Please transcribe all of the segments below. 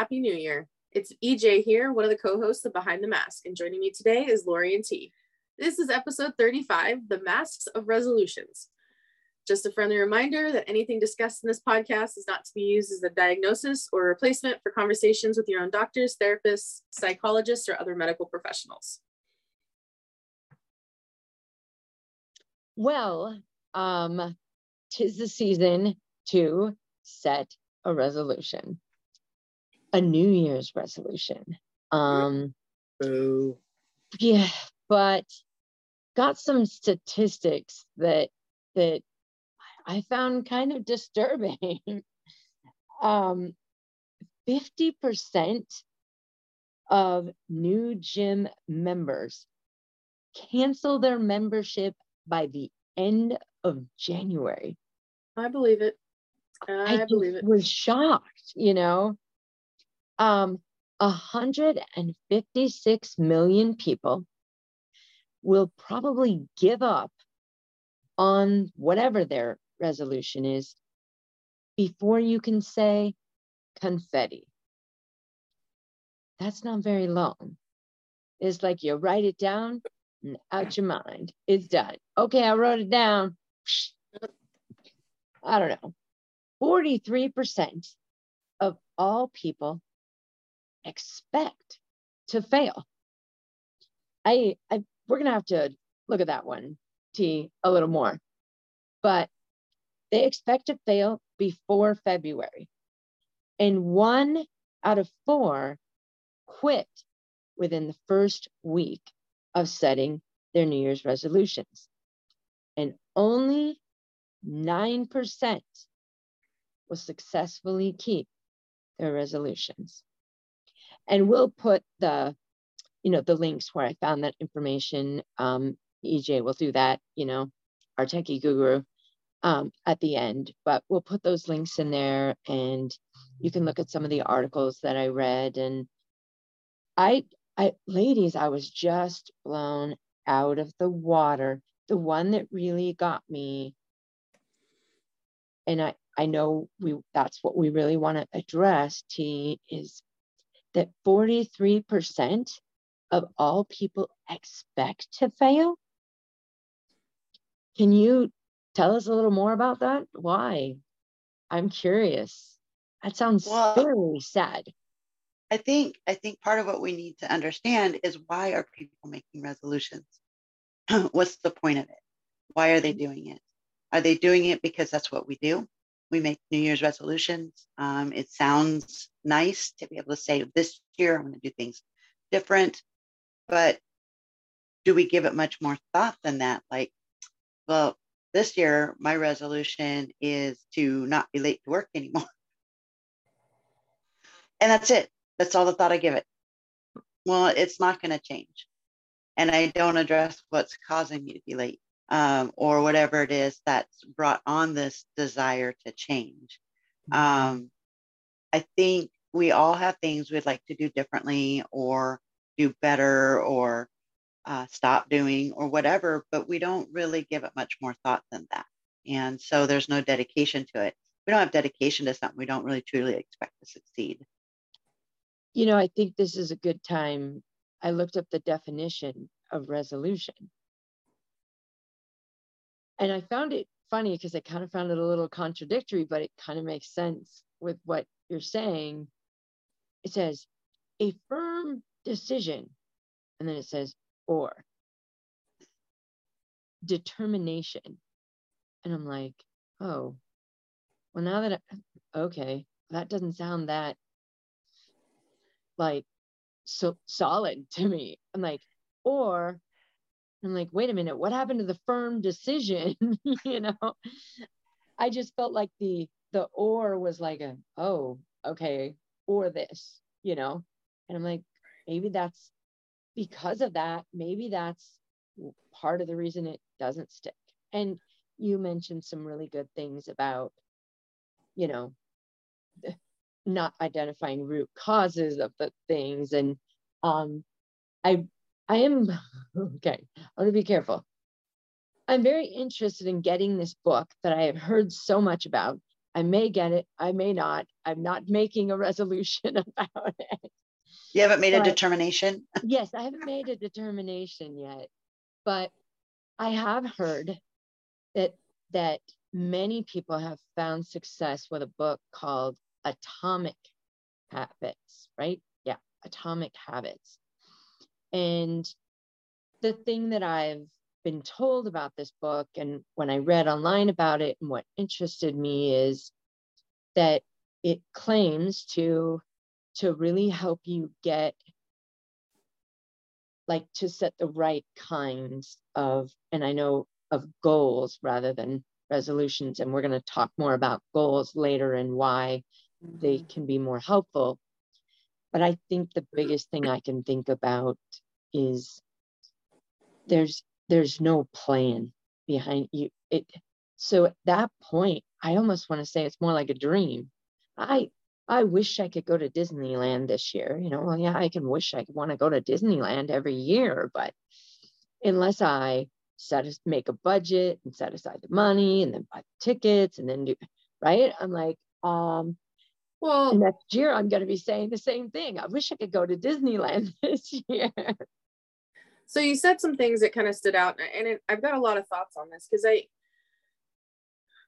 Happy New Year. It's EJ here, one of the co hosts of Behind the Mask, and joining me today is Lori and T. This is episode 35 The Masks of Resolutions. Just a friendly reminder that anything discussed in this podcast is not to be used as a diagnosis or replacement for conversations with your own doctors, therapists, psychologists, or other medical professionals. Well, um, tis the season to set a resolution, a New Year's resolution. Um, Boo. yeah, but got some statistics that that I found kind of disturbing. um, 50% of new gym members cancel their membership by the end of January. I believe it. I, I believe it. was shocked, you know. Um, 156 million people will probably give up on whatever their resolution is before you can say confetti. That's not very long. It's like you write it down and out your mind. It's done. Okay, I wrote it down. I don't know. 43% of all people expect to fail. I, I we're gonna have to look at that one, T, a little more. But they expect to fail before February. And one out of four quit within the first week of setting their New Year's resolutions. And only 9% will successfully keep their resolutions. And we'll put the, you know, the links where I found that information. Um, EJ will do that, you know, our techie guru um, at the end, but we'll put those links in there and you can look at some of the articles that I read. And I, I, ladies, I was just blown out of the water. The one that really got me, and I, I know we that's what we really want to address, T, is that 43% of all people expect to fail. Can you tell us a little more about that? Why? I'm curious. That sounds Well- very sad. I think I think part of what we need to understand is why are people making resolutions? What's the point of it? Why are they doing it? Are they doing it because that's what we do? We make New Year's resolutions. Um, it sounds nice to be able to say this year I'm going to do things different, but do we give it much more thought than that? Like, well, this year my resolution is to not be late to work anymore, and that's it. That's all the thought I give it. Well, it's not going to change. And I don't address what's causing me to be late um, or whatever it is that's brought on this desire to change. Um, I think we all have things we'd like to do differently or do better or uh, stop doing or whatever, but we don't really give it much more thought than that. And so there's no dedication to it. We don't have dedication to something we don't really truly expect to succeed. You know, I think this is a good time. I looked up the definition of resolution. And I found it funny because I kind of found it a little contradictory, but it kind of makes sense with what you're saying. It says a firm decision, and then it says or determination. And I'm like, oh, well, now that I, okay, that doesn't sound that like so solid to me. I'm like, or I'm like, wait a minute, what happened to the firm decision? you know, I just felt like the the or was like a oh okay or this, you know, and I'm like, maybe that's because of that. Maybe that's part of the reason it doesn't stick. And you mentioned some really good things about, you know, not identifying root causes of the things and um i i am okay I want to be careful i'm very interested in getting this book that i have heard so much about I may get it, I may not. I'm not making a resolution about it. You haven't made but, a determination? yes, I haven't made a determination yet. But I have heard that that many people have found success with a book called Atomic Habits, right? Yeah, Atomic Habits. And the thing that I've been told about this book and when I read online about it and what interested me is that it claims to to really help you get like to set the right kinds of and I know of goals rather than resolutions and we're going to talk more about goals later and why mm-hmm. they can be more helpful but I think the biggest thing I can think about is there's there's no plan behind you. It so at that point i almost want to say it's more like a dream. I i wish i could go to disneyland this year you know? Well yeah i can wish i want to go to disneyland every year but unless i set make a budget and set aside the money and then buy the tickets and then do right? I'm like um well next year i'm going to be saying the same thing. I wish i could go to disneyland this year. So you said some things that kind of stood out, and it, I've got a lot of thoughts on this because I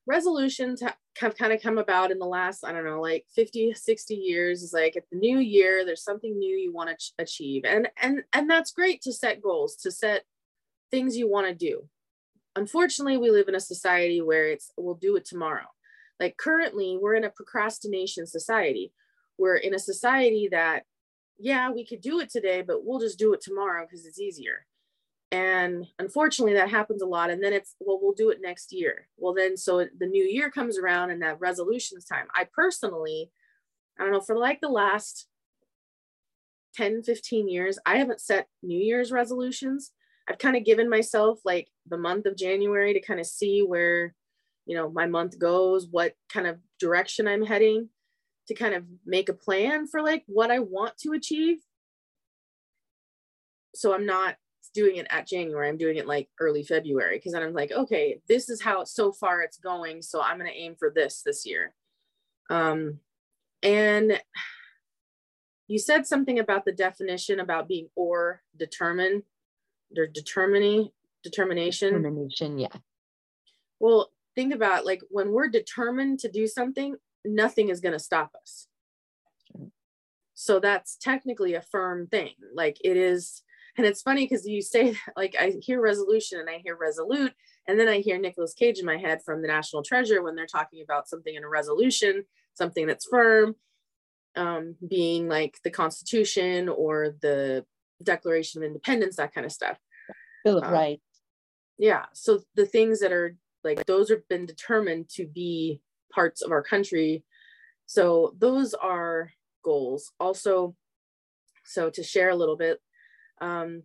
resolutions have kind of come about in the last i don't know like 50 60 years. Is like at the new year there's something new you want to ch- achieve. And and and that's great to set goals to set things you want to do. Unfortunately we live in a society where it's we'll do it tomorrow like currently we're in a procrastination society we're in a society that yeah, we could do it today, but we'll just do it tomorrow because it's easier. And unfortunately, that happens a lot. And then it's, well, we'll do it next year. Well, then, so the new year comes around and that resolutions time. I personally, I don't know, for like the last 10, 15 years, I haven't set New Year's resolutions. I've kind of given myself like the month of January to kind of see where, you know, my month goes, what kind of direction I'm heading to kind of make a plan for like what I want to achieve. So I'm not doing it at January. I'm doing it like early February because then I'm like, okay, this is how so far it's going. So I'm going to aim for this this year. Um, and you said something about the definition about being or determined or determining determination. Determination, yeah. Well, think about like when we're determined to do something, nothing is going to stop us. So that's technically a firm thing. Like it is, and it's funny because you say like I hear resolution and I hear resolute, and then I hear Nicolas Cage in my head from the National Treasure when they're talking about something in a resolution, something that's firm, um, being like the Constitution or the Declaration of Independence, that kind of stuff. Bill of um, Rights. Yeah. So the things that are like those have been determined to be parts of our country. So those are goals. Also, so to share a little bit, um,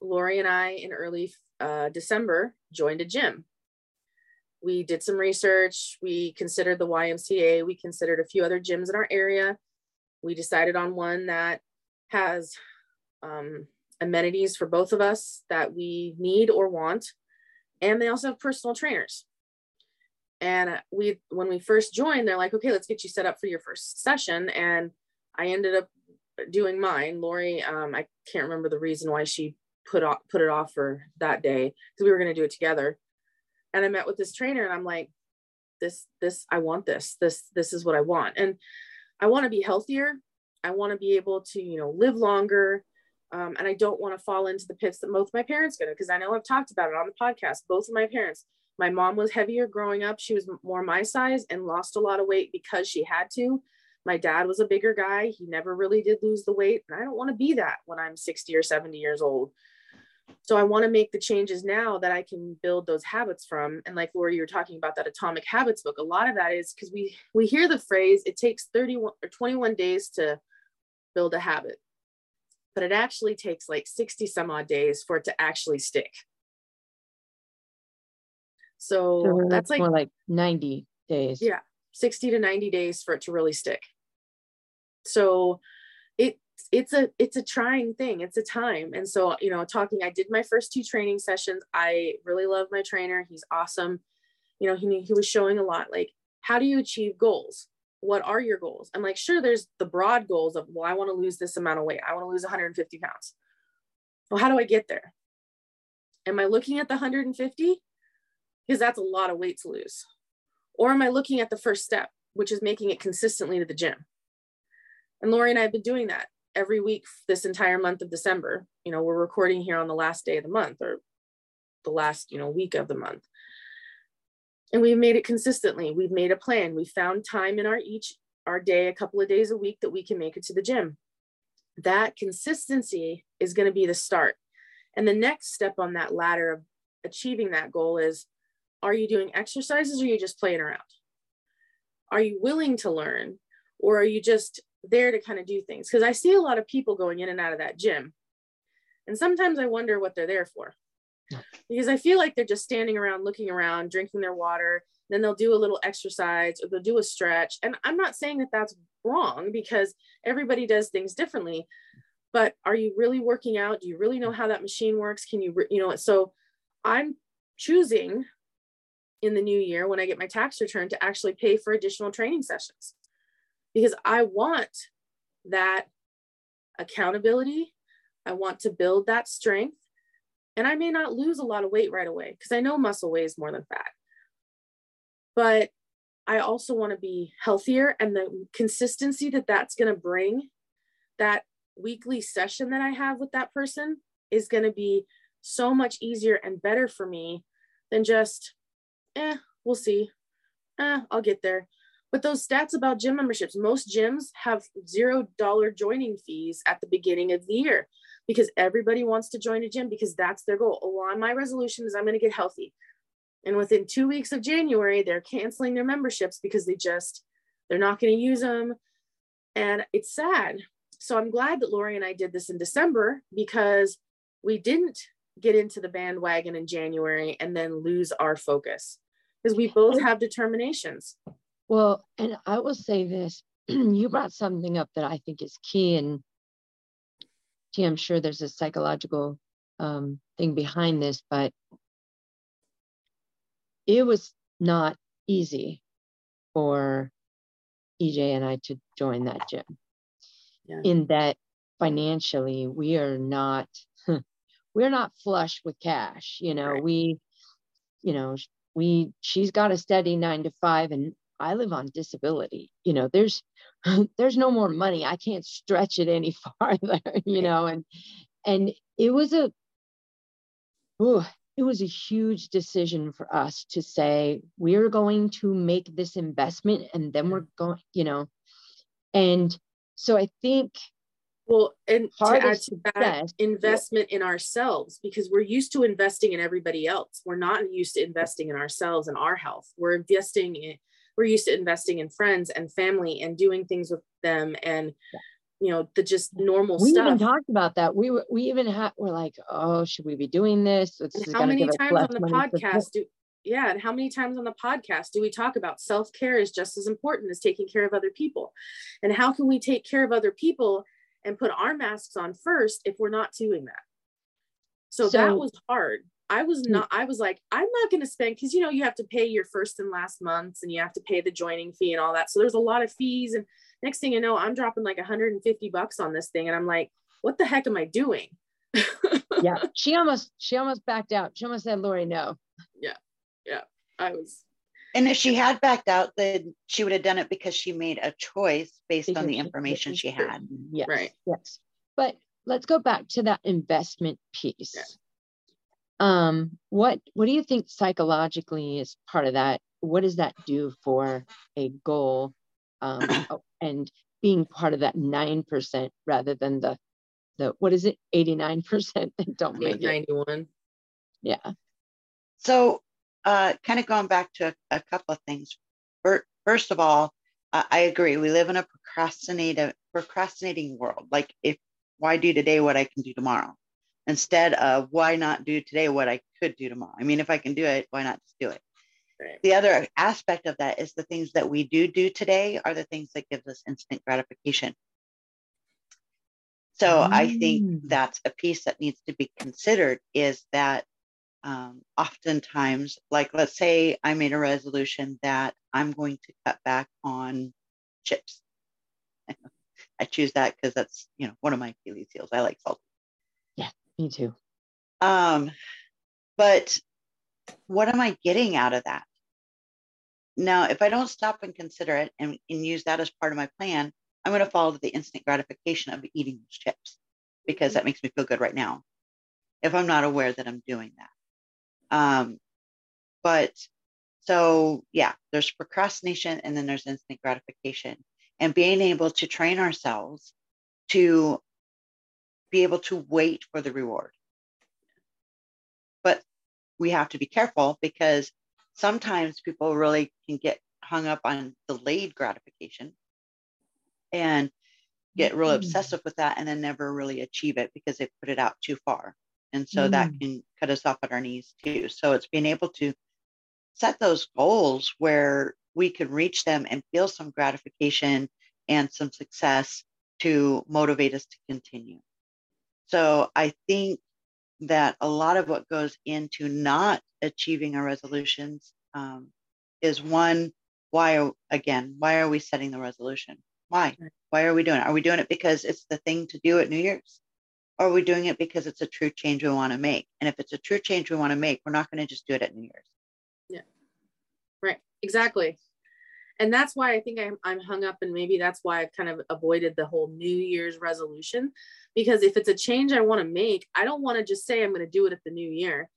Lori and I in early uh, December joined a gym. We did some research. We considered the YMCA. We considered a few other gyms in our area. We decided on one that has um, amenities for both of us that we need or want. And they also have personal trainers. And we when we first joined they're like okay let's get you set up for your first session. And i ended up doing mine. Lori um, i can't remember the reason why she put off put it off for that day because we were going to do it together. And i met with this trainer and i'm like this this i want this. This this is what i want. And i want to be healthier. I want to be able to you know live longer um, and i don't want to fall into the pits that both my parents go because i know i've talked about it on the podcast both of my parents my mom was heavier growing up. She was more my size and lost a lot of weight because she had to. My dad was a bigger guy. He never really did lose the weight. And I don't want to be that when I'm 60 or 70 years old. So I want to make the changes now that I can build those habits from. And like Laura, you were talking about that Atomic Habits book. A lot of that is because we we hear the phrase it takes 31 or 21 days to build a habit. But it actually takes like 60 some odd days for it to actually stick. So, so that's like more like 90 days. Yeah, 60 to 90 days for it to really stick. So it it's a it's a trying thing. It's a time. And so, you know, talking, I did my first two training sessions. I really love my trainer. He's awesome. You know, he he was showing a lot like how do you achieve goals? What are your goals? I'm like, sure, there's the broad goals of, well, I want to lose this amount of weight. I want to lose 150 pounds. Well, how do I get there? Am I looking at the 150? Because that's a lot of weight to lose. Or am I looking at the first step, which is making it consistently to the gym? And Lori and I have been doing that every week this entire month of December. You know, we're recording here on the last day of the month or the last, you know, week of the month. And we've made it consistently. We've made a plan. We found time in our each our day, a couple of days a week that we can make it to the gym. That consistency is going to be the start. And the next step on that ladder of achieving that goal is are you doing exercises or are you just playing around? Are you willing to learn or are you just there to kind of do things? Because I see a lot of people going in and out of that gym. And sometimes I wonder what they're there for. Because I feel like they're just standing around, looking around, drinking their water. Then they'll do a little exercise or they'll do a stretch. And I'm not saying that that's wrong because everybody does things differently. But are you really working out? Do you really know how that machine works? Can you, you know, so I'm choosing in the new year when I get my tax return to actually pay for additional training sessions because I want that accountability. I want to build that strength. And I may not lose a lot of weight right away because I know muscle weighs more than fat. But I also want to be healthier and the consistency that that's going to bring, that weekly session that I have with that person is going to be so much easier and better for me than just eh, we'll see. Eh, I'll get there. But those stats about gym memberships, most gyms have zero dollar joining fees at the beginning of the year because everybody wants to join a gym because that's their goal. Oh, well, my resolution is I'm going to get healthy. And within two weeks of January, they're canceling their memberships because they just, they're not going to use them. And it's sad. So I'm glad that Lori and I did this in December because we didn't get into the bandwagon in January and then lose our focus because we both have determinations. Well, and I will say this you brought something up that I think is key. And I'm sure there's a psychological um, thing behind this, but it was not easy for EJ and I to join that gym. Yeah. In that financially, we are not we're not flush with cash. You know, right. we, you know, we she's got a steady nine to five and I live on disability. You know, there's there's no more money. I can't stretch it any farther, you know, and and it was a ooh, it was a huge decision for us to say we're going to make this investment and then we're going, you know. And so I think well, and to add to that, investment in ourselves because we're used to investing in everybody else. We're not used to investing in ourselves and our health. We're investing in, we're used to investing in friends and family and doing things with them and you know the just normal we stuff. We even talked about that. We were we even had we're like, oh, should we be doing this? how many times on the podcast do yeah and how many times on the podcast do we talk about self-care is just as important as taking care of other people and how can we take care of other people and put our masks on first if we're not doing that. So, so that was hard. I was hmm. not, I was like, I'm not going to spend because you know, you have to pay your first and last months and you have to pay the joining fee and all that. So there's a lot of fees. And next thing you know, I'm dropping like 150 bucks on this thing. And I'm like, what the heck am I doing? yeah. She almost, she almost backed out. She almost said, Lori, no. Yeah. Yeah. I was, and if she had backed out, then she would have done it because she made a choice based on the information she, she had. Yes. Right. Yes. But let's go back to that investment piece. Yeah. Um, what what do you think psychologically is part of that? What does that do for a goal? Um, oh, and being part of that nine percent rather than the the what is it, 89% that don't make 91. it. 91. Yeah. So uh, kind of going back to a, a couple of things. First of all, uh, I agree. We live in a procrastinating procrastinating world. Like, if why do today what I can do tomorrow, instead of why not do today what I could do tomorrow. I mean, if I can do it, why not just do it? Right. The other aspect of that is the things that we do do today are the things that gives us instant gratification. So mm. I think mm. that's a piece that needs to be considered is that um, oftentimes, like let's say I made a resolution that I'm going to cut back on chips. I choose that because that's you know one of my Achilles heels. I like salt. Me too. Um, but what am I getting out of that? Now, if I don't stop and consider it and, and use that as part of my plan, I'm going to follow the instant gratification of eating those chips because that makes me feel good right now. If I'm not aware that I'm doing that. Um, but so, yeah, there's procrastination and then there's instant gratification. And being able to train ourselves to be able to wait for the reward. But we have to be careful because sometimes people really can get hung up on delayed gratification and get real mm-hmm. obsessive with that and then never really achieve it because they put it out too far. And so mm. that can cut us off at our knees too. So it's being able to set those goals where we can reach them and feel some gratification and some success to motivate us to continue. So I think that a lot of what goes into not achieving our resolutions um, is one, why, are, again, why are we setting the resolution? Why? Why are we doing it? Are we doing it because it's the thing to do at New Year's? Or are we doing it because it's a true change we want to make? And if it's a true change we want to make, we're not going to just do it at New Year's. Yeah. Right. Exactly. And that's why I think I'm, I'm hung up, and maybe that's why I've kind of avoided the whole New Year's resolution. Because if it's a change I want to make, I don't want to just say I'm going to do it at the new year.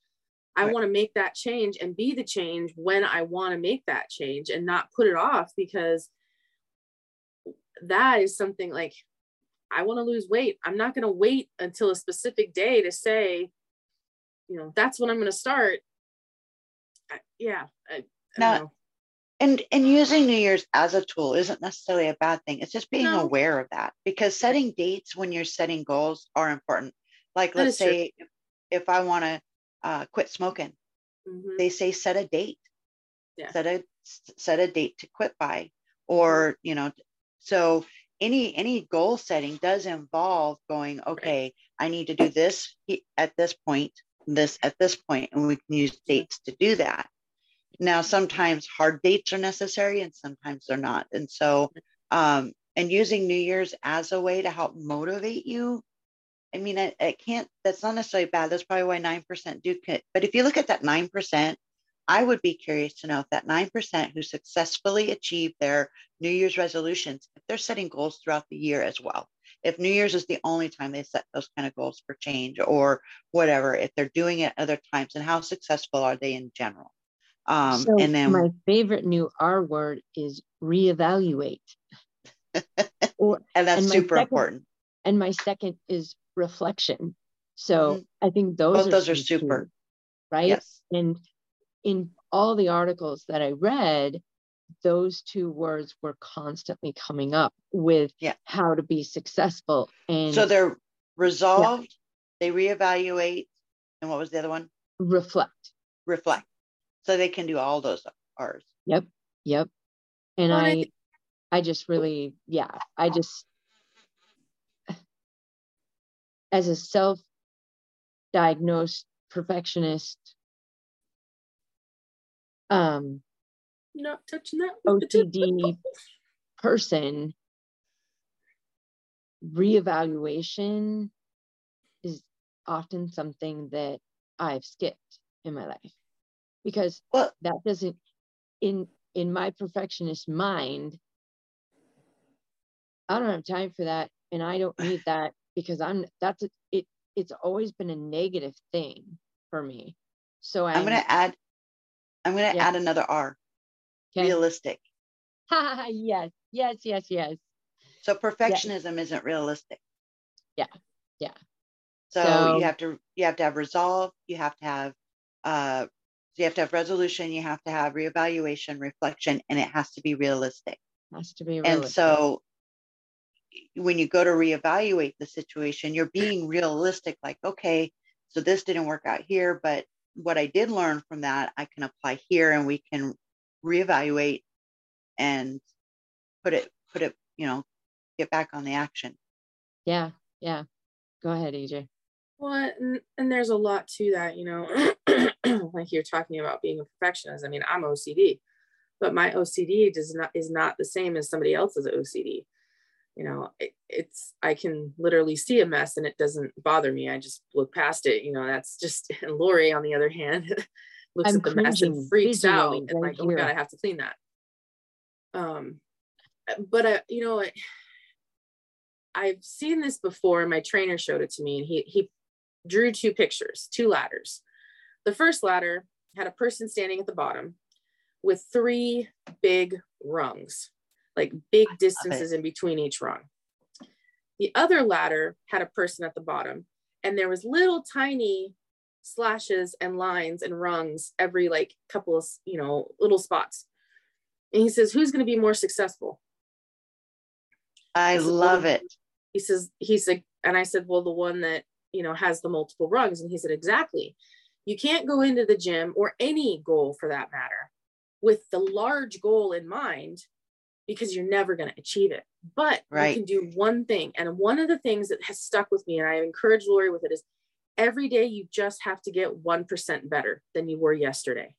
I right. want to make that change and be the change when I want to make that change and not put it off because that is something like I want to lose weight. I'm not going to wait until a specific day to say, you know, that's when I'm going to start. I, yeah. I, now, and and using New Year's as a tool isn't necessarily a bad thing. It's just being no. aware of that because setting dates when you're setting goals are important. Like let's say if, if, I want to uh, quit smoking, mm-hmm. they say set a date. Yeah. Set a set a date to quit by, or you know, so any any goal setting does involve going, okay, right. I need to do this at this point, this at this point, and we can use dates to do that. Now, sometimes hard dates are necessary and sometimes they're not. And so, um, and using New Year's as a way to help motivate you. I mean, it, it can't, that's not necessarily bad. That's probably why 9% do. But if you look at that 9%, I would be curious to know if that 9% who successfully achieve their New Year's resolutions, if they're setting goals throughout the year as well. If New Year's is the only time they set those kind of goals for change or whatever, if they're doing it other times, and how successful are they in general? Um, so and then my favorite new R word is reevaluate. or, and that's and super second, important. And my second is reflection. So mm-hmm. I think those Both are those are super. Too, right. Yes. And in all the articles that I read, those two words were constantly coming up with yeah. how to be successful. And so they're resolved, yeah. they reevaluate, and what was the other one? Reflect. Reflect. So they can do all those R's. Yep. Yep. And well, I, I, I just really, yeah, I just, as a self diagnosed perfectionist, um, not touching that OCD person, reevaluation is often something that I've skipped in my life because well, that doesn't in in my perfectionist mind I don't have time for that and I don't need that because I'm that's a, it it's always been a negative thing for me. So I'm, I'm going to add I'm going to yeah. add another R. Okay. Realistic. yes, yes, yes, yes. So perfectionism yes. isn't realistic. Yeah. Yeah. So, so, you have to you have to have resolve, you have to have uh you have to have resolution, you have to have reevaluation, reflection, and it has to be realistic. Has to be realistic. And so when you go to reevaluate the situation, you're being realistic, like, okay, so this didn't work out here, but what I did learn from that, I can apply here and we can reevaluate and put it, put it, you know, get back on the action. Yeah. Yeah. Go ahead, EJ. Well, and, and there's a lot to that, you know. like you're talking about being a perfectionist. I mean, I'm OCD, but my OCD does not is not the same as somebody else's OCD. You know, it, it's I can literally see a mess and it doesn't bother me. I just look past it. You know, that's just and Lori, on the other hand, looks I'm at the mess and freaks out and right like, oh my god. I have to clean that. Um, but I, you know, I, I've seen this before. My trainer showed it to me, and he he drew two pictures, two ladders. The first ladder had a person standing at the bottom with three big rungs, like big distances in between each rung. The other ladder had a person at the bottom, and there was little tiny slashes and lines and rungs every like couple of you know little spots. And he says, "Who's going to be more successful?" I This is love really- it. he says he's like and i said well the one that you know has the multiple rungs. And he said exactly. You can't go into the gym or any goal for that matter with the large goal in mind because you're never going to achieve it. But Right. you can do one thing. And one of the things that has stuck with me and i encourage lori with it is every day you just have to get 1% better than you were yesterday.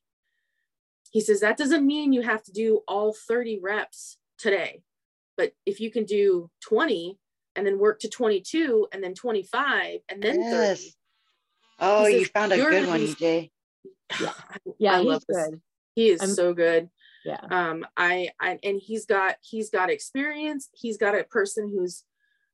He says that doesn't mean you have to do all 30 reps today. But if you can do 20 and then work to 22 and then 25 and then 30 Oh, He you found a good one, be- EJ. Yeah, I he's love this. good. he is I'm- so good Yeah. um I, I and he's got he's got experience he's got a person who's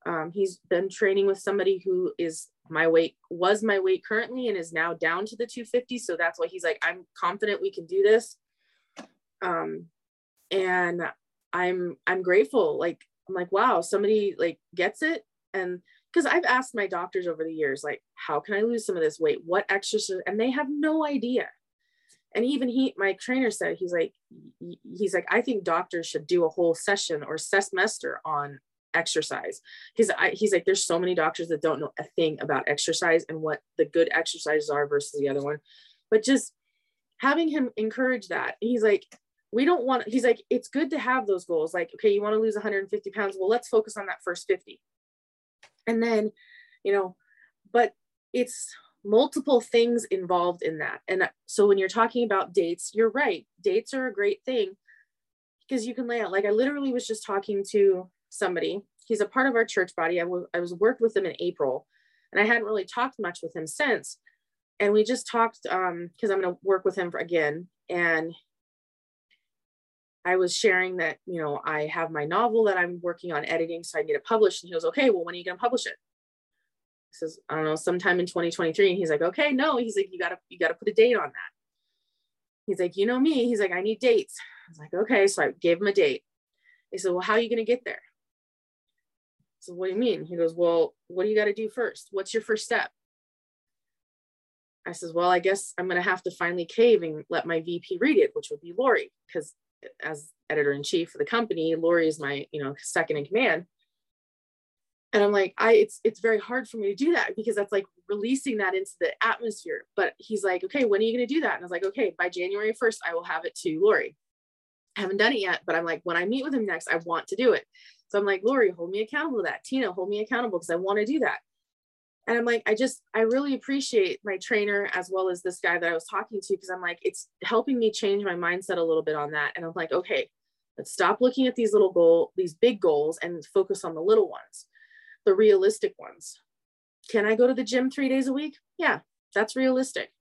um he's been training with somebody who is my weight was my weight currently and is now down to the 250 so that's why he's like i'm confident we can do this um and i'm i'm grateful like i'm like wow somebody like gets it? And because i've asked my doctors over the years like how can i lose some of this weight? What exercise and they have no idea. And even he my trainer said he's like he's like i think doctors should do a whole session or semester on exercise. Because he's like there's so many doctors that don't know a thing about exercise and what the good exercises are versus the other one. But just having him encourage that he's like we don't want he's like it's good to have those goals like okay you want to lose 150 pounds well let's focus on that first 50 and then you know but it's multiple things involved in that. And so when you're talking about dates you're right dates are a great thing because you can lay out like i literally was just talking to somebody he's a part of our church body i was i was worked with him in april and i hadn't really talked much with him since and we just talked um because i'm going to work with him for, again and I was sharing that, you know, I have my novel that I'm working on editing, so I need it published. And he goes, okay, well, when are you gonna publish it? He says, I don't know, sometime in 2023. And he's like, okay, no. He's like, you gotta, you gotta put a date on that. He's like, you know me. He's like, I need dates. I was like, okay. So I gave him a date. He said, well, how are you gonna get there? So what do you mean? He goes, well, what do you got to do first? What's your first step? I says, well, I guess I'm going to have to finally cave and let my VP read it, which would be Lori, because as editor in chief for the company, Lori is my, you know, second in command. And I'm like, I, it's, it's very hard for me to do that because that's like releasing that into the atmosphere. But he's like, okay, when are you going to do that? And I was like, okay, by January 1st, I will have it to Lori. I haven't done it yet, but I'm like, when I meet with him next, I want to do it. So I'm like, Lori, hold me accountable to that. Tina, hold me accountable because I want to do that. And I'm like, I just, I really appreciate my trainer as well as this guy that I was talking to because I'm like, it's helping me change my mindset a little bit on that. And I'm like, okay, let's stop looking at these little goal, these big goals and focus on the little ones, the realistic ones. Can I go to the gym three days a week? Yeah, that's realistic.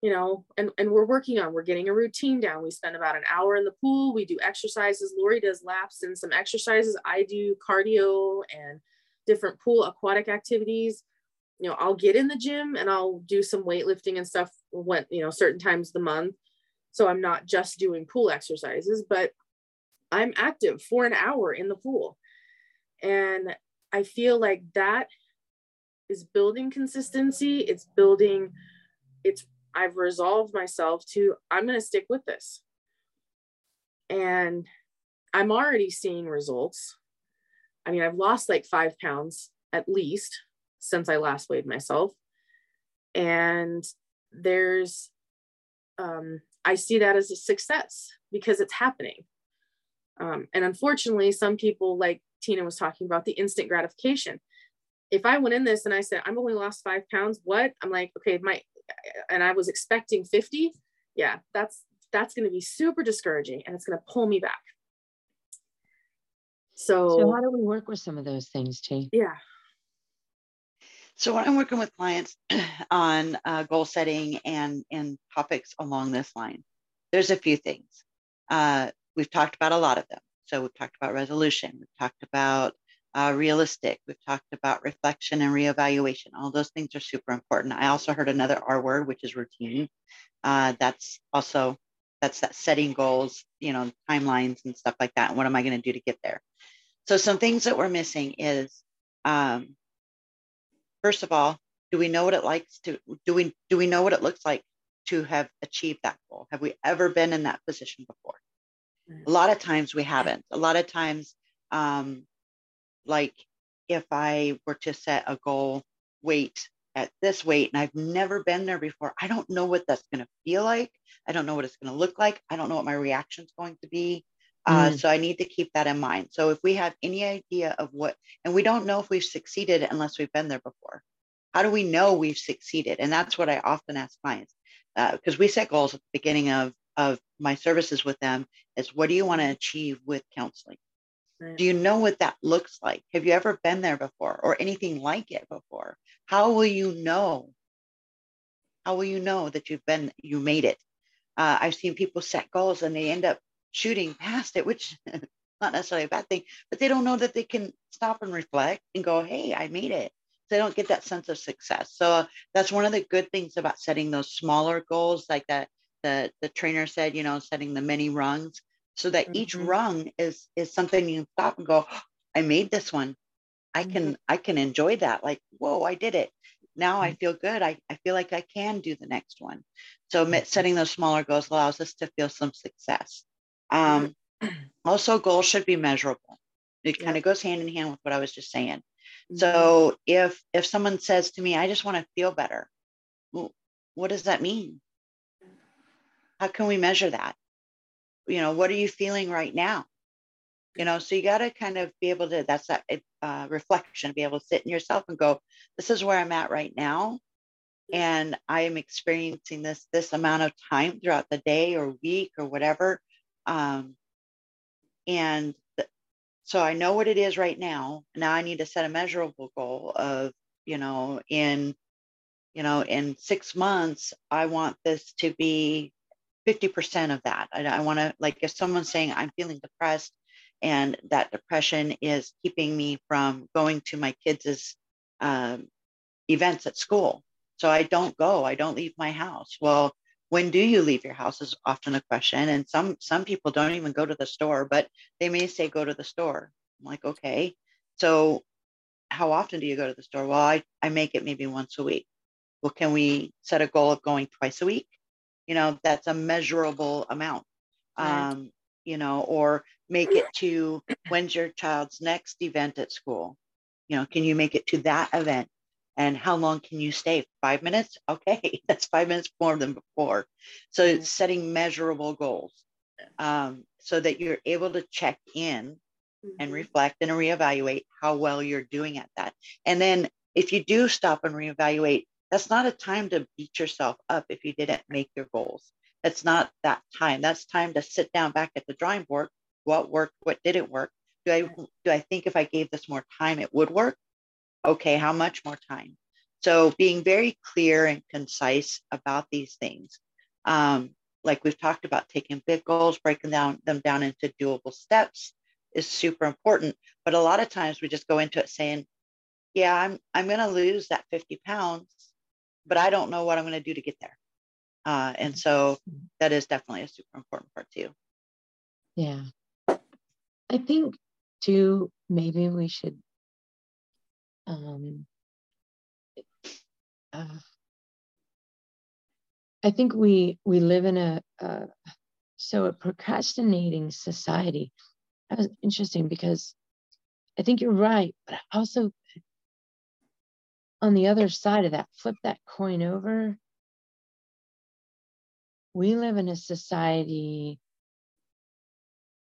You know, and, and we're working on, we're getting a routine down. We spend about an hour in the pool. We do exercises. Lori does laps and some exercises. I do cardio and different pool aquatic activities. You know, I'll get in the gym and I'll do some weightlifting and stuff when, you know, certain times the month. So I'm not just doing pool exercises, but I'm active for an hour in the pool. And I feel like that is building consistency. It's building, it's, I've resolved myself to, I'm going to stick with this. And I'm already seeing results. I mean, I've lost like five pounds at least since I last weighed myself. And there's, um, I see that as a success because it's happening. Um, and unfortunately, some people, like Tina was talking about, the instant gratification. If I went in this and I said, I'm only lost five pounds, what? I'm like, okay, my and I was expecting 50, yeah, that's that's going to be super discouraging and it's going to pull me back. So, so how do we work with some of those things, T? Yeah. So when I'm working with clients on uh, goal setting and and topics along this line, there's a few things. Uh, we've talked about a lot of them. So we've talked about resolution. We've talked about uh, realistic. We've talked about reflection and reevaluation. All those things are super important. I also heard another R word, which is routine. Uh, that's also that's that setting goals, you know, timelines and stuff like that. And what am I going to do to get there? So some things that we're missing is, um, first of all, do we know what it likes to do we do we know what it looks like to have achieved that goal? Have we ever been in that position before? A lot of times we haven't. A lot of times um, like if I were to set a goal weight at this weight and I've never been there before, I don't know what that's going to feel like. I don't know what it's going to look like. I don't know what my reaction is going to be. Uh, mm. so I need to keep that in mind. So if we have any idea of what, and we don't know if we've succeeded unless we've been there before. How do we know we've succeeded? And that's what I often ask clients because uh, we set goals at the beginning of of my services with them. Is what do you want to achieve with counseling? Do you know what that looks like? Have you ever been there before or anything like it before? How will you know? How will you know that you've been, you made it? Uh, I've seen people set goals and they end up shooting past it, which not necessarily a bad thing, but they don't know that they can stop and reflect and go, hey, I made it. So they don't get that sense of success. So uh, that's one of the good things about setting those smaller goals, like that the, the trainer said, you know, setting the many rungs so that mm-hmm. each rung is is something you stop and go i made this one i mm-hmm. can i can enjoy that like whoa i did it now i mm-hmm. feel good I, I feel like i can do the next one so mm-hmm. setting those smaller goals allows us to feel some success um, also goals should be measurable. It kind of goes hand in hand with what i was just saying. Mm-hmm. so if if someone says to me i just want to feel better well, what does that mean? How can we measure that? You know what are you feeling right now? You know so you got to kind of be able to that's that uh, reflection be able to sit in yourself and go this is where i'm at right now and i am experiencing this this amount of time throughout the day or week or whatever um, and th- so i know what it is right now now i need to set a measurable goal of you know in you know in six months i want this to be 50% of that. I, I want to, like, if someone's saying, I'm feeling depressed and that depression is keeping me from going to my kids' um, events at school. So I don't go, I don't leave my house. Well, when do you leave your house is often a question. And some some people don't even go to the store, but they may say go to the store. I'm like, okay. So how often do you go to the store? Well, I, I make it maybe once a week. Well, can we set a goal of going twice a week? you know that's a measurable amount right. um, you know or make it to when's your child's next event at school you know can you make it to that event and how long can you stay five minutes okay that's five minutes more than before so it's setting measurable goals um, so that you're able to check in and mm-hmm. reflect and reevaluate how well you're doing at that and then if you do stop and reevaluate that's not a time to beat yourself up if you didn't make your goals. It's not that time. That's time to sit down back at the drawing board. What worked? What didn't work? Do I do I think if I gave this more time it would work? Okay, how much more time? So being very clear and concise about these things. Um, like we've talked about taking big goals, breaking down them down into doable steps is super important. But a lot of times we just go into it saying, yeah, I'm I'm gonna lose that 50 pounds but I don't know what I'm going to do to get there. Uh, and so that is definitely a super important part too. Yeah. I think too, maybe we should, um, uh, I think we, we live in a, so a procrastinating society. That was interesting because I think you're right, but also on the other side of that, flip that coin over. We live in a society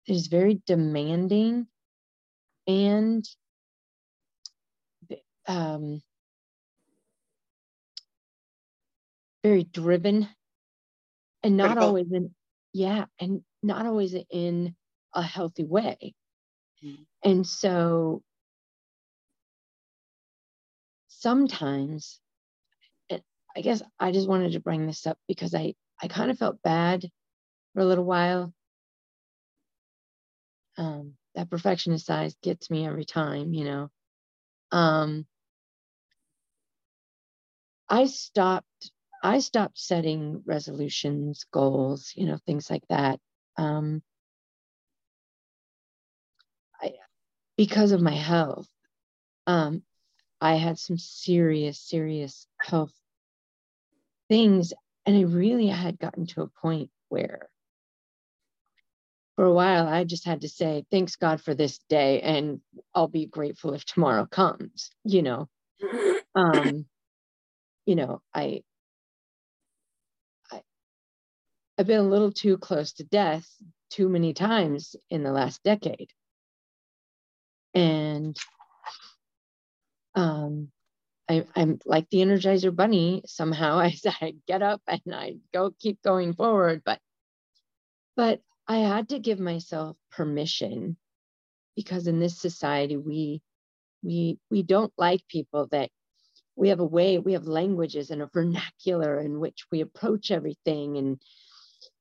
that is very demanding and um, very driven and not Critical. always in yeah and not always in a healthy way Mhm. and so sometimes and i guess i just wanted to bring this up because i i kind of felt bad for a little while um that perfectionist size gets me every time you know um i stopped i stopped setting resolutions goals you know things like that. Um I, because of my health um i had some serious serious health things and i really had gotten to a point where for a while i just had to say thanks god for this day and i'll be grateful if tomorrow comes you know? Um you know i i i've been a little too close to death too many times in the last decade. And um I, i'm like the energizer bunny somehow I, I get up and i go keep going forward but but i had to give myself permission because in this society we we we don't like people that we have a way we have languages and a vernacular in which we approach everything and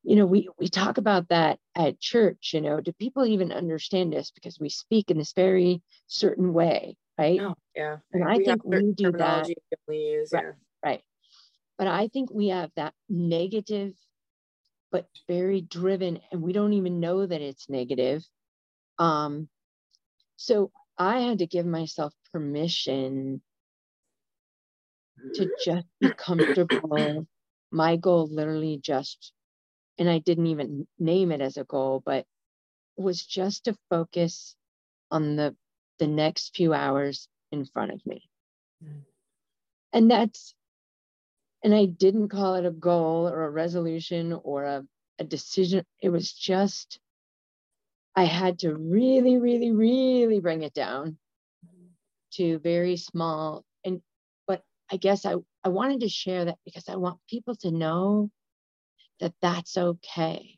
you know we we talk about that at church you know do people even understand us because we speak in this very certain way right No, yeah. And I We have think we do that- we use, Right. yeah. right but i think we have that negative but very driven and we don't even know that it's negative. Um so i had to give myself permission to just be comfortable. My goal literally just and i didn't even name it as a goal but was just to focus on the the next few hours in front of me. Mm. and that's and i didn't call it a goal or a resolution or a, a decision. It was just i had to really really really bring it down to very small. And but i guess i i wanted to share that because i want people to know that that's okay.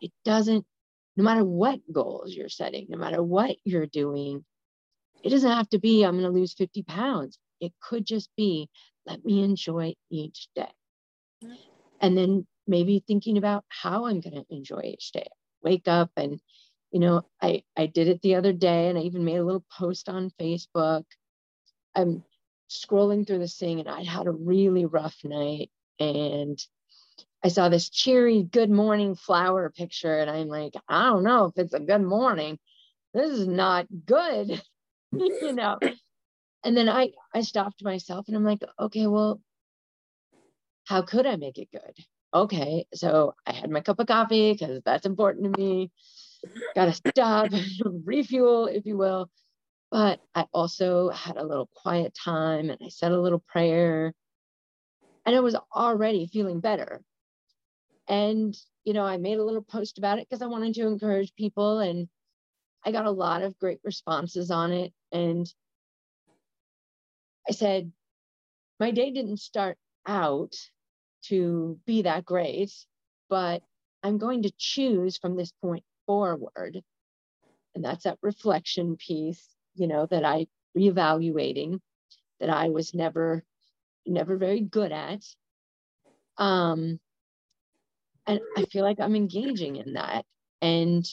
It doesn't no matter what goals you're setting no matter what you're doing it doesn't have to be i'm going to lose 50 pounds it could just be let me enjoy each day. Yeah. and then maybe thinking about how i'm going to enjoy each day. Wake up and you know i i did it the other day and i even made a little post on facebook. I'm scrolling through this thing and i had a really rough night and i saw this cheery good morning flower picture and i'm like i don't know if it's a good morning. This is not good. You know and then i i stopped myself and i'm like okay well how could i make it good? Okay so i had my cup of coffee because that's important to me. Gotta stop refuel if you will. But i also had a little quiet time and i said a little prayer. And i was already feeling better. And you know i made a little post about it because i wanted to encourage people and i got a lot of great responses on it. And I said, my day didn't start out to be that great, but I'm going to choose from this point forward. And that's that reflection piece, you know, that I reevaluating that I was never, never very good at. Um, and I feel like I'm engaging in that. And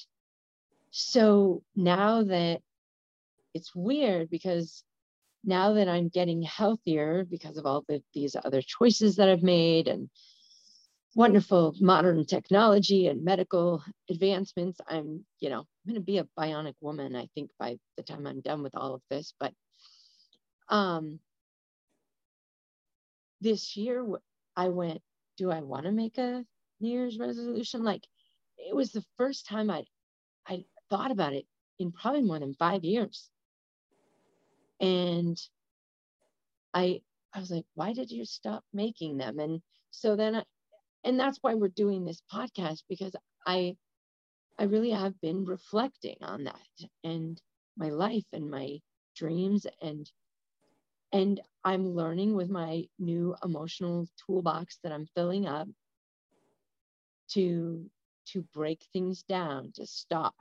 so now that it's weird because now that I'm getting healthier because of all the, these other choices that I've made and wonderful modern technology and medical advancements, I'm, you know, I'm going to be a bionic woman, I think, by the time I'm done with all of this. But um, this year, I went, do I want to make a New Year's resolution? Like, it was the first time I, I thought about it in probably more than five years and i i was like why did you stop making them? And so then I, and that's why we're doing this podcast because i i really have been reflecting on that and my life and my dreams and And I'm learning with my new emotional toolbox that I'm filling up to to break things down, to stop,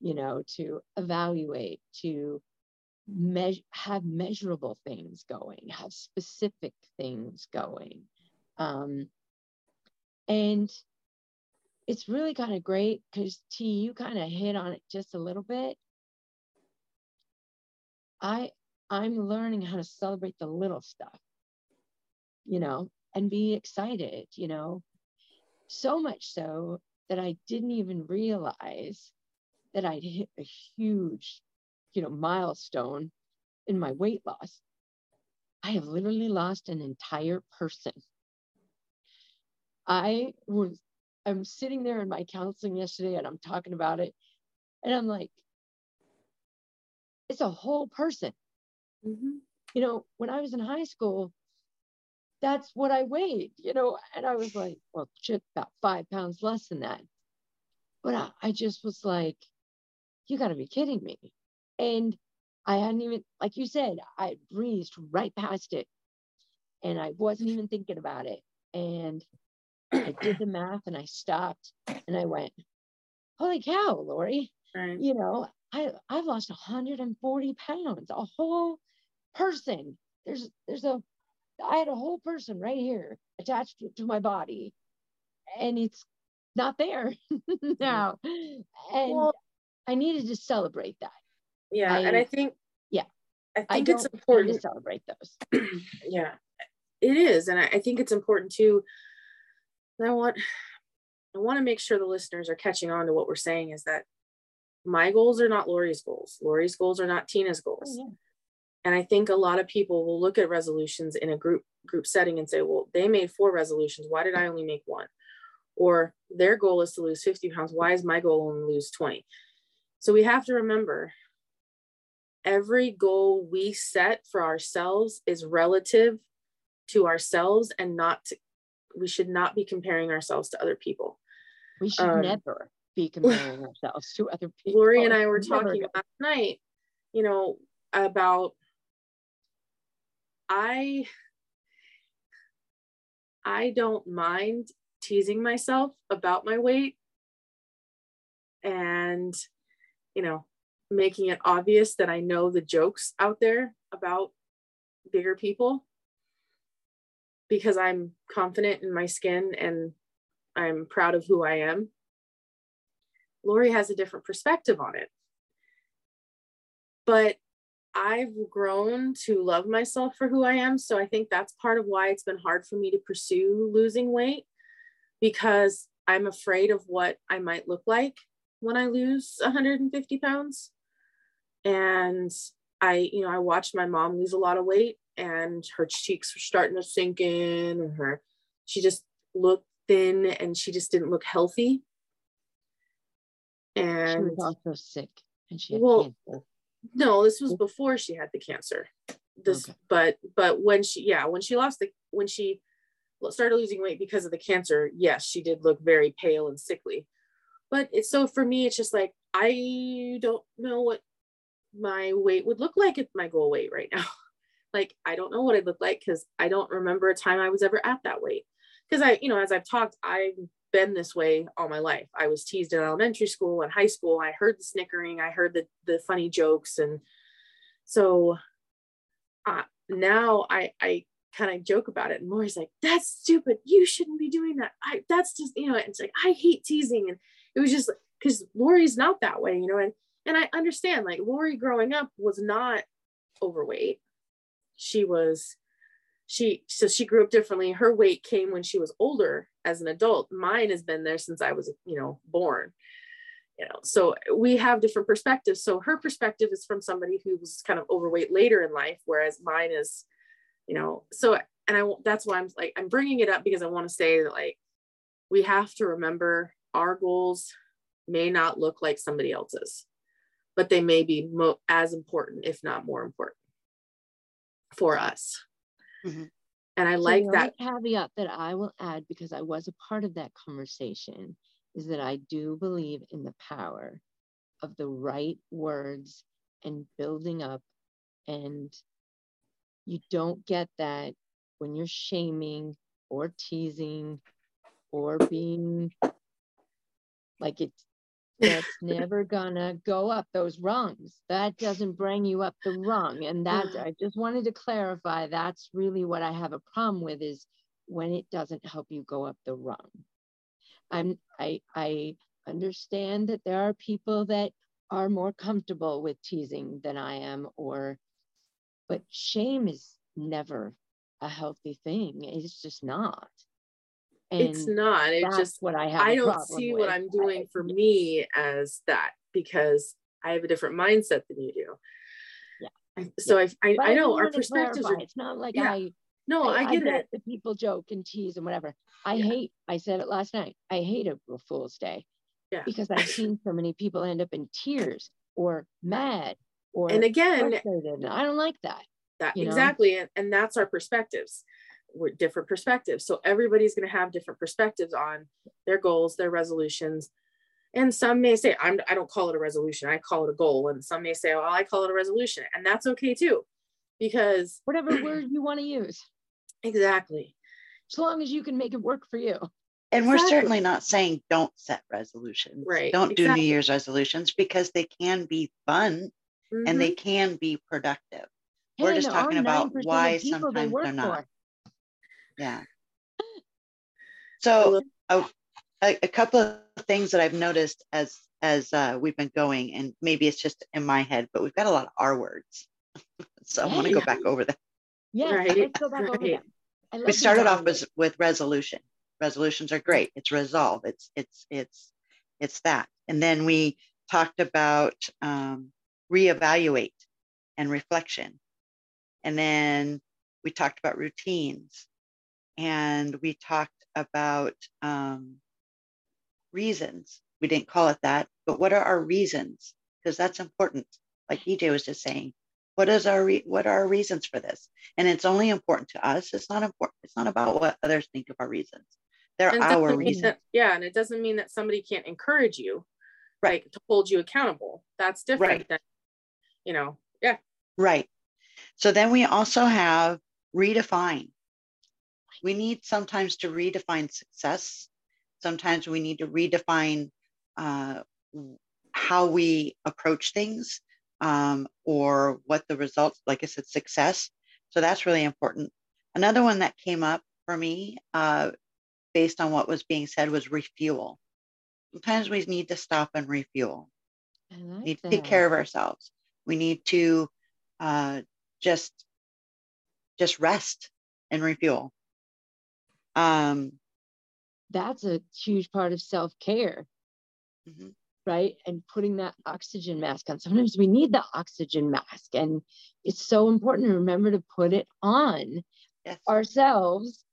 you know, to evaluate, to measure, have measurable things going, have specific things going. Um, and it's really kind of great because T, you kind of hit on it just a little bit. I I'm learning how to celebrate the little stuff, you know, and be excited, you know, so much so that I didn't even realize that I'd hit a huge, you know, milestone in my weight loss. I have literally lost an entire person. I was, I'm sitting there in my counseling yesterday and I'm talking about it. And I'm like, it's a whole person. Mm-hmm. You know, when I was in high school, that's what I weighed, you know, and I was like, well, shit, about five pounds less than that. But I, I just was like, you got to be kidding me. And I hadn't even, like you said, I breezed right past it and I wasn't even thinking about it. And I did the math and I stopped and I went, holy cow, Lori, right. you know, I, I've lost 140 pounds, a whole person. There's, there's a, I had a whole person right here attached to, to my body and it's not there now. And well, I needed to celebrate that. Yeah. I, and I think, yeah, I think I it's important to celebrate those. yeah, it is. And I, I think it's important too. I want, I want to make sure the listeners are catching on to what we're saying is that my goals are not Lori's goals. Lori's goals are not Tina's oh, goals. Oh, yeah. And I think a lot of people will look at resolutions in a group group setting and say, well, they made four resolutions. Why did I only make one? Or their goal is to lose 50 pounds. Why is my goal only lose 20? So we have to remember every goal we set for ourselves is relative to ourselves and not to, we should not be comparing ourselves to other people. We should um, never be comparing ourselves to other people. Lori and I were talking last night, you know, about I I don't mind teasing myself about my weight and you know making it obvious that I know the jokes out there about bigger people because I'm confident in my skin and I'm proud of who I am. Lori has a different perspective on it. But I've grown to love myself for who I am. So I think that's part of why it's been hard for me to pursue losing weight because I'm afraid of what I might look like when I lose 150 pounds. And I, you know, I watched my mom lose a lot of weight and her cheeks were starting to sink in and her, she just looked thin and she just didn't look healthy. And she was also sick and she had well, cancer. No, this was before she had the cancer. This, okay. but but when she, yeah, when she lost the, when she started losing weight because of the cancer, yes, she did look very pale and sickly. But it's so for me, it's just like I don't know what my weight would look like at my goal weight right now. like I don't know what I'd look like because I don't remember a time I was ever at that weight. Because I, you know, as I've talked, I've been this way all my life. I was teased in elementary school and high school. I heard the snickering, I heard the the funny jokes, and so uh, now I I kind of joke about it. And Lori's like, "That's stupid. You shouldn't be doing that. I that's just you know." It's like I hate teasing, and it was just because Lori's not that way, you know. And and I understand like Lori growing up was not overweight. She was she so she grew up differently. Her weight came when she was older as an adult. Mine has been there since I was, you know, born. You know, so we have different perspectives. So her perspective is from somebody who was kind of overweight later in life, whereas mine is, you know, so and I that's why I'm like I'm bringing it up because I want to say that like we have to remember our goals may not look like somebody else's, but they may be mo- as important, if not more important, for us. Mm-hmm. And I so like that caveat that I will add because I was a part of that conversation is that I do believe in the power of the right words and building up and you don't get that when you're shaming or teasing or being like it's that's never gonna go up those rungs. That doesn't bring you up the rung. And that mm. I just wanted to clarify that's really what I have a problem with is when it doesn't help you go up the rung. I'm I I understand that there are people that are more comfortable with teasing than I am, or but shame is never a healthy thing. It's just not. And it's not. It's just what I have. I don't see with. what I'm doing I, for me as that because I have a different mindset than you do. Yeah. So yeah. I, I, I know our perspectives are. It's not like yeah. I. No, I, I get, I it. The people joke and tease and whatever. I yeah. hate. I said it last night. I hate a Fool's Day. Yeah. Because I've seen so many people end up in tears or mad or and again, and I don't like that. That exactly, and, and that's our perspectives we're different perspectives. So everybody's going to have different perspectives on their goals, their resolutions. And some may say, I'm, I don't call it a resolution, I call it a goal. And some may say, well, I call it a resolution. And that's okay too, because whatever word you want to use. Exactly. As long as you can make it work for you. And exactly. we're certainly not saying don't set resolutions. Right. Don't exactly. do New Year's resolutions because they can be fun mm-hmm. and they mm-hmm. can be productive. Hey, we're just talking about why sometimes they are not. For. Yeah. So a, a, couple of things that I've noticed as as uh, we've been going, and maybe it's just in my head, but we've got a lot of R words. so I want to go back over that Yeah, right. let's go back right. over them. We started off with, with resolution. Resolutions are great. It's resolve. It's it's it's it's that. And then we talked about um, reevaluate and reflection. And then we talked about routines and we talked about um, reasons. We didn't call it that, but what are our reasons? Because that's important. Like EJ was just saying, what is our re- what are our reasons for this? And it's only important to us. It's not important. It's not about what others think of our reasons. They're our reasons. That, yeah, and it doesn't mean that somebody can't encourage you, right, like, to hold you accountable. That's different right. than, you know, yeah. Right. So then we also have redefine we need sometimes to redefine success. Sometimes we need to redefine uh, how we approach things um, or what the results, like I said, success. So that's really important. Another one that came up for me uh, based on what was being said was refuel. Sometimes we need to stop and refuel. Like we need to take care of ourselves. We need to uh, just just rest and refuel. Um, That's a huge part of self care, mm-hmm. right? And putting that oxygen mask on. Sometimes we need the oxygen mask, and it's so important to remember to put it on yes. ourselves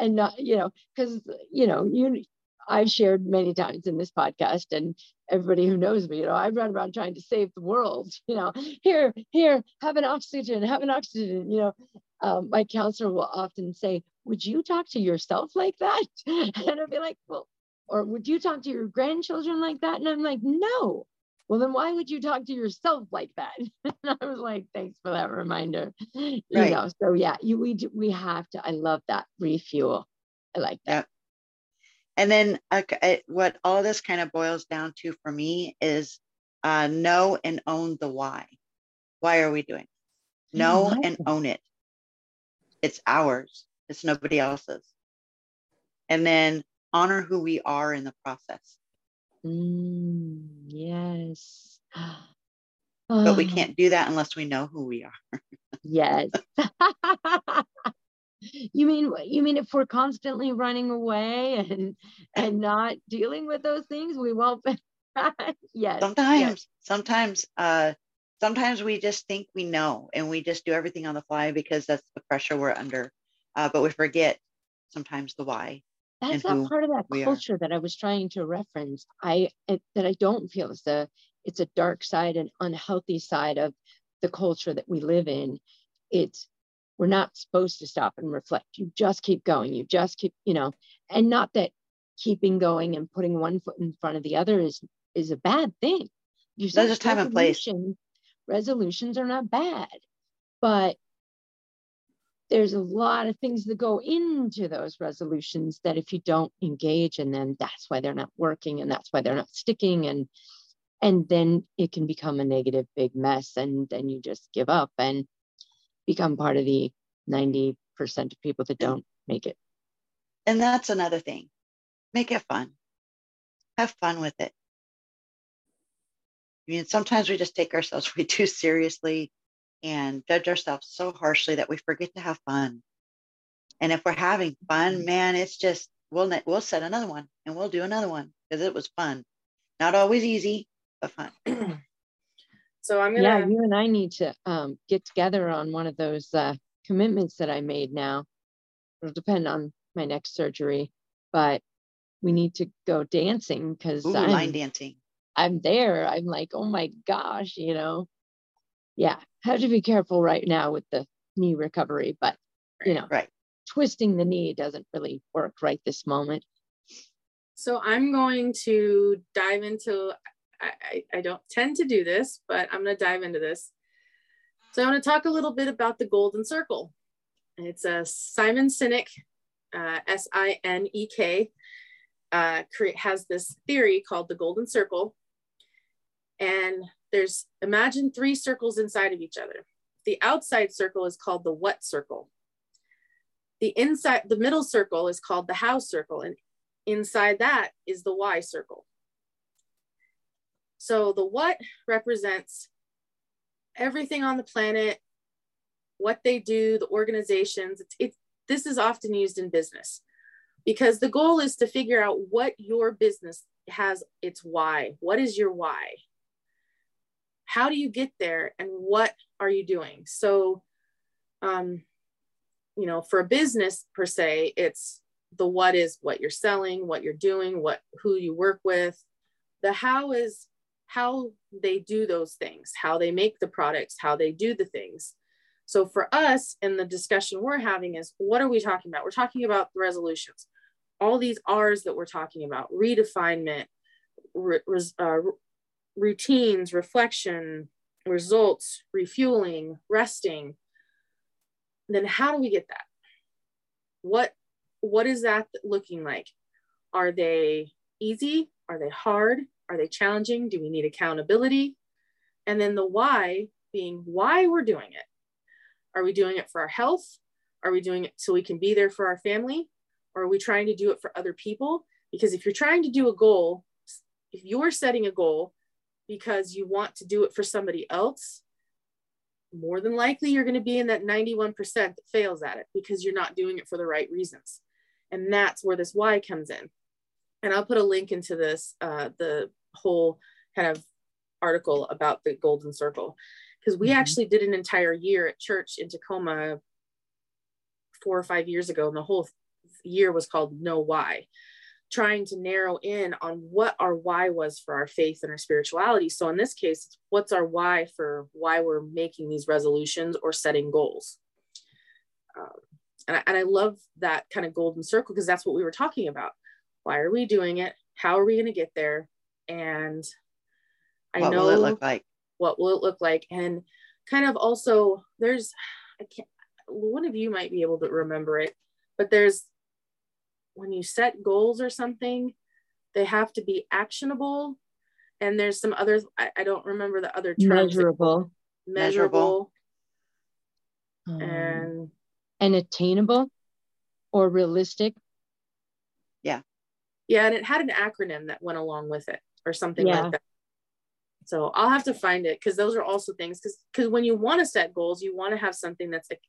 and not, you know, because, you know, you, I've shared many times in this podcast, and everybody who knows me, you know, I run around trying to save the world. You know, here, here, have an oxygen, have an oxygen. You know, um, my counselor will often say, Would you talk to yourself like that? And I'd be like, Well, or would you talk to your grandchildren like that? And I'm like, No. Well, then why would you talk to yourself like that? and I was like, Thanks for that reminder. Right. You know, so yeah, you, we, we have to, I love that refuel. I like that. Yeah. And then uh, what all this kind of boils down to for me is uh, know and own the why. Why are we doing? It? Know and own it. It's ours, it's nobody else's. And then honor who we are in the process. Mm, yes. but we can't do that unless we know who we are. yes. you mean you mean if we're constantly running away and and not dealing with those things, we won't yes. Sometimes, yes. sometimes uh sometimes we just think we know and we just do everything on the fly because that's the pressure we're under. Uh, but we forget sometimes the why. That's that part of that culture are. that I was trying to reference. I it, that I don't feel is a it's a dark side and unhealthy side of the culture that we live in. It's we're not supposed to stop and reflect. You just keep going. You just keep, you know, and not that keeping going and putting one foot in front of the other is is a bad thing. You There's a time and place resolutions are not bad, but there's a lot of things that go into those resolutions that if you don't engage and then that's why they're not working and that's why they're not sticking. And and then it can become a negative big mess and then you just give up and become part of the 90% of people that don't make it. And that's another thing. Make it fun. Have fun with it. I mean, sometimes we just take ourselves way too seriously and judge ourselves so harshly that we forget to have fun. And if we're having fun, mm-hmm. man, it's just we'll we'll set another one and we'll do another one because it was fun. Not always easy, but fun. so I'm gonna. Yeah, you and I need to um, get together on one of those uh, commitments that I made. Now it'll depend on my next surgery, but we need to go dancing because line dancing. I'm there. I'm like, oh my gosh, you know, yeah, have to be careful right now with the knee recovery, but you know, right. twisting the knee doesn't really work right this moment. So I'm going to dive into, I, I, don't tend to do this, but I'm going to dive into this. So I want to talk a little bit about the golden circle. It's a Simon Sinek, uh, S I N E K, uh, has this theory called the golden circle. And there's imagine three circles inside of each other. The outside circle is called the what circle. The inside, the middle circle is called the how circle, and inside that is the why circle. So the what represents everything on the planet, what they do, the organizations. It's, it, this is often used in business because the goal is to figure out what your business has its why. What is your why? How do you get there and what are you doing? So um, you know for a business per se it's the what is what you're selling what you're doing what who you work with the how is how they do those things how they make the products how they do the things. So for us in the discussion we're having is what are we talking about? We're talking about the resolutions. All these r's that we're talking about redefinement re, uh, routines, reflection, results, refueling, resting, then how do we get that? What what is that looking like? Are they easy? Are they hard? Are they challenging? Do we need accountability? And then the why being why we're doing it. Are we doing it for our health? Are we doing it so we can be there for our family? Or are we trying to do it for other people? Because if you're trying to do a goal, if you're setting a goal because you want to do it for somebody else, more than likely you're going to be in that 91% that fails at it because you're not doing it for the right reasons. And that's where this why comes in. And I'll put a link into this, uh, the whole kind of article about the golden circle, because we mm-hmm. actually did an entire year at church in Tacoma four or five years ago, and the whole year was called Know Why trying to narrow in on what our why was for our faith and our spirituality. So in this case, what's our why for why we're making these resolutions or setting goals? Um, and, I, and I love that kind of golden circle because that's what we were talking about. Why are we doing it? How are we going to get there? And I what know will it look like? What will it look like? And kind of also, there's, I can't, one of you might be able to remember it, but there's when you set goals or something, they have to be actionable. And there's some other, I, I don't remember the other terms. Measurable. Measurable. Um, and and attainable or realistic. Yeah. Yeah. And it had an acronym that went along with it or something yeah. like that. So I'll have to find it because those are also things because because when you want to set goals, you want to have something that's like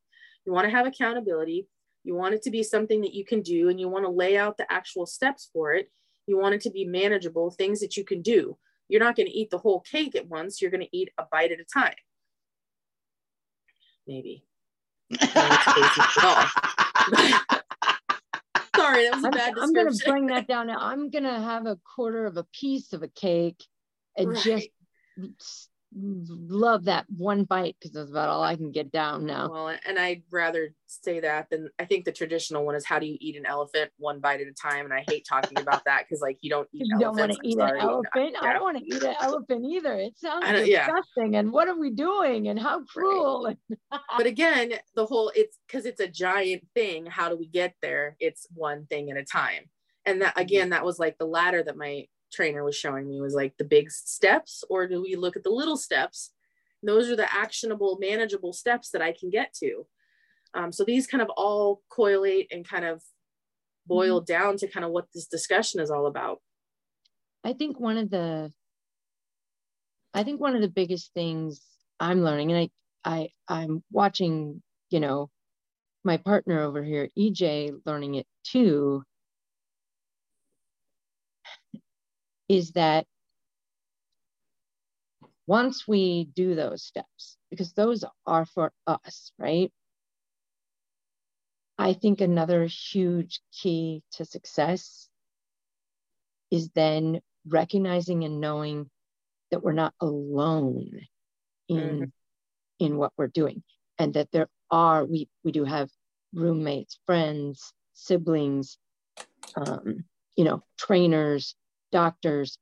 you want to have accountability, you want it to be something that you can do and you want to lay out the actual steps for it. You want it to be manageable, things that you can do. You're not going to eat the whole cake at once. You're going to eat a bite at a time. Maybe. Sorry, that was a bad I'm, I'm going to bring that down now. I'm going to have a quarter of a piece of a cake and right. just love that one bite because that's about all I can get down now. Well, and I'd rather say that than I think the traditional one is how do you eat an elephant one bite at a time? And I hate talking about that because like you don't eat. You don't want to eat an elephant. I don't want to eat an elephant either. It sounds disgusting. Yeah. And what are we doing? And how cruel? Right. but again, the whole it's because it's a giant thing. How do we get there? It's one thing at a time. And that mm-hmm. again, that was like the ladder that my trainer was showing me was like the big steps or do we look at the little steps? Those are the actionable manageable steps that i can get to. Um, so these kind of all correlate and kind of boil mm-hmm. down to kind of what this discussion is all about. I think one of the i think one of the biggest things i'm learning and i i i'm watching you know my partner over here ej learning it too is that once we do those steps, because those are for us, right? I think another huge key to success is then recognizing and knowing that we're not alone in mm-hmm. in what we're doing and that there are we we do have roommates friends siblings um, you know trainers doctors,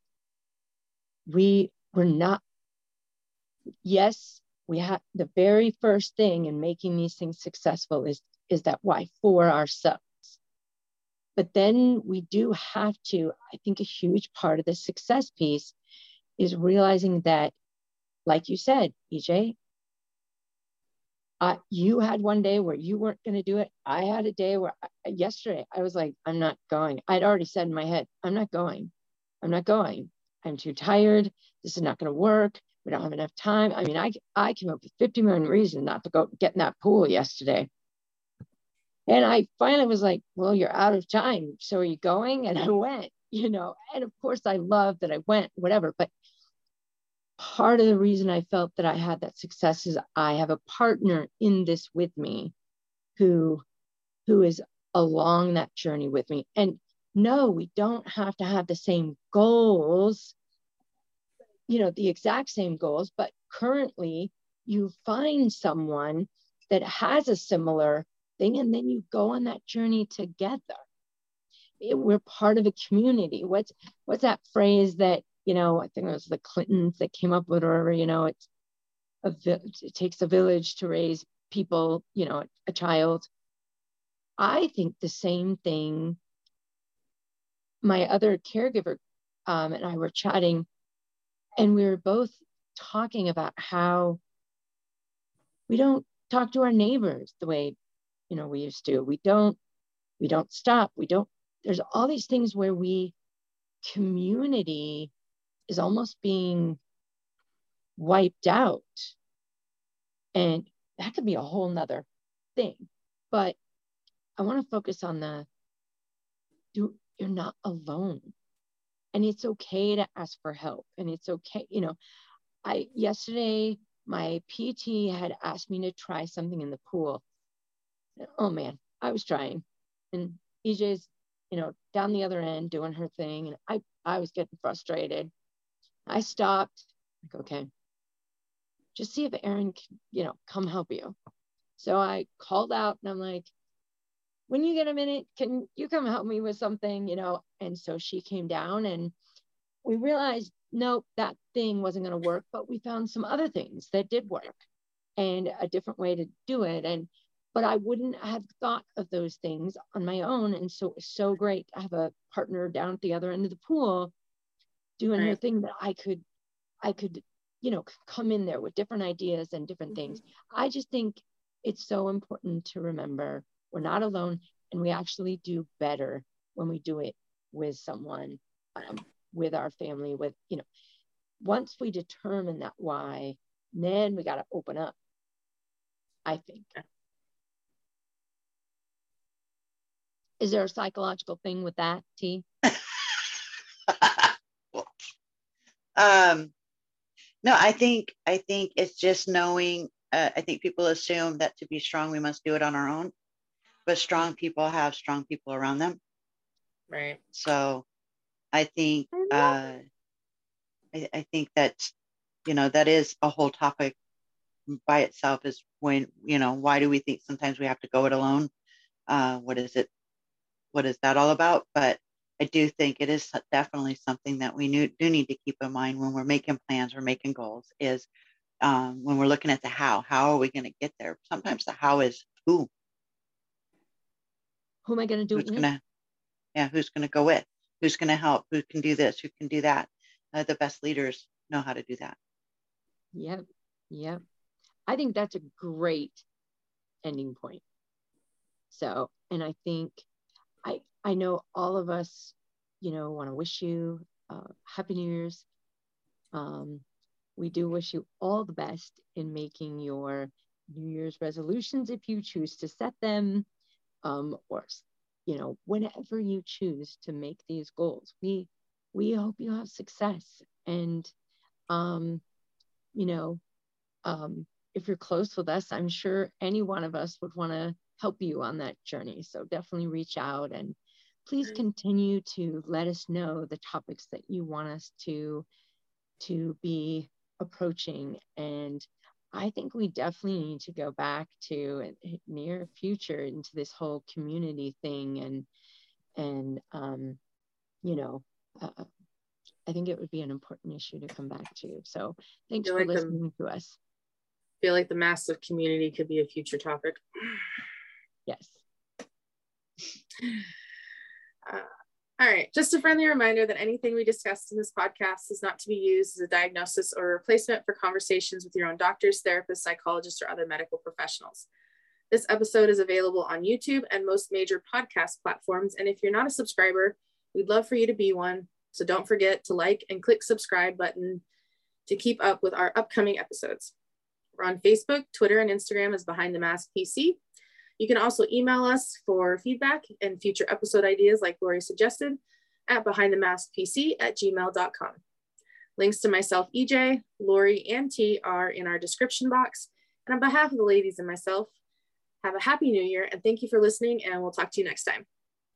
we were not, yes, we have the very first thing in making these things successful is, is that why for ourselves. But then we do have to, I think a huge part of the success piece is realizing that, like you said, EJ, uh, you had one day where you weren't going to do it. I had a day where I, yesterday I was like, I'm not going. I'd already said in my head, I'm not going. I'm not going. I'm too tired. This is not going to work. We don't have enough time. I mean, I, I came up with 50 million reasons not to go get in that pool yesterday. And I finally was like, well, you're out of time. So are you going? And I went, you know, and of course I love that I went, whatever. But part of the reason I felt that I had that success is I have a partner in this with me who, who is along that journey with me. And no, we don't have to have the same goals, you know, the exact same goals, but currently you find someone that has a similar thing and then you go on that journey together. It, we're part of a community. What's what's that phrase that, you know, I think it was the Clintons that came up with or you know, it's a, it takes a village to raise people, you know, a child. I think the same thing my other caregiver um, and I were chatting, and we were both talking about how we don't talk to our neighbors the way you know we used to. We don't we don't stop. We don't. There's all these things where we community is almost being wiped out, and that could be a whole nother thing. But I want to focus on the do you're not alone. And it's okay to ask for help. And it's okay, you know, I yesterday my PT had asked me to try something in the pool. Oh man, I was trying. And EJ's, you know, down the other end doing her thing. And I, I was getting frustrated. I stopped, like, okay, just see if Aaron can, you know, come help you. So I called out and I'm like, when you get a minute, can you come help me with something? You know, and so she came down and we realized, nope, that thing wasn't going to work, but we found some other things that did work and a different way to do it. And, but I wouldn't have thought of those things on my own. And so it was so great to have a partner down at the other end of the pool doing right. her thing that I could, I could, you know, come in there with different ideas and different mm-hmm. things. I just think it's so important to remember we're not alone, and we actually do better when we do it with someone, um, with our family, with, you know, once we determine that why, then we got to open up, I think. Is there a psychological thing with that, T? um, no, I think I think it's just knowing. Uh, I think people assume that to be strong, we must do it on our own but strong people have strong people around them. Right. So I think uh, I, I think that you know, that is a whole topic by itself is when, you know, why do we think sometimes we have to go it alone? Uh, what is it? What is that all about? But I do think it is definitely something that we do need to keep in mind when we're making plans or making goals is um, when we're looking at the how, how are we going to get there? Sometimes the how is who. Who am I going to do who's Gonna, yeah, who's going to go with? Who's going to help? Who can do this? Who can do that? Uh, the best leaders know how to do that. Yep. Yep. I think that's a great ending point. So, and I think I I know all of us, you know, want to wish you uh, happy New Year's. Um, we do wish you all the best in making your New Year's resolutions if you choose to set them, um, or you know, whenever you choose to make these goals. We we hope you have success, and um, you know, um, if you're close with us, I'm sure any one of us would want to help you on that journey. So definitely reach out and please continue to let us know the topics that you want us to to be approaching and i think we definitely need to go back to near future into this whole community thing and and um you know uh, i think it would be an important issue to come back to. So thanks for like listening the, to us. Feel like the massive community could be a future topic. Yes. Uh, all right, just a friendly reminder that anything we discussed in this podcast is not to be used as a diagnosis or replacement for conversations with your own doctors, therapists, psychologists, or other medical professionals. This episode is available on YouTube and most major podcast platforms. And if you're not a subscriber, we'd love for you to be one. So don't forget to like and click subscribe button to keep up with our upcoming episodes. We're on Facebook, Twitter, and Instagram as Behind the Mask PC. You can also email us for feedback and future episode ideas like Lori suggested at behindthemaskpc at gmail.com. Links to myself, EJ, Lori, and T are in our description box. And on behalf of the ladies and myself, have a happy new year and thank you for listening and we'll talk to you next time.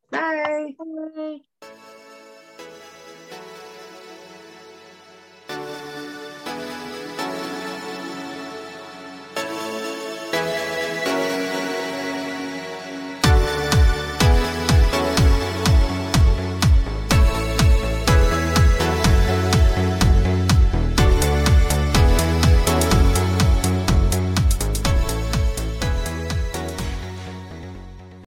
Bye. Bye.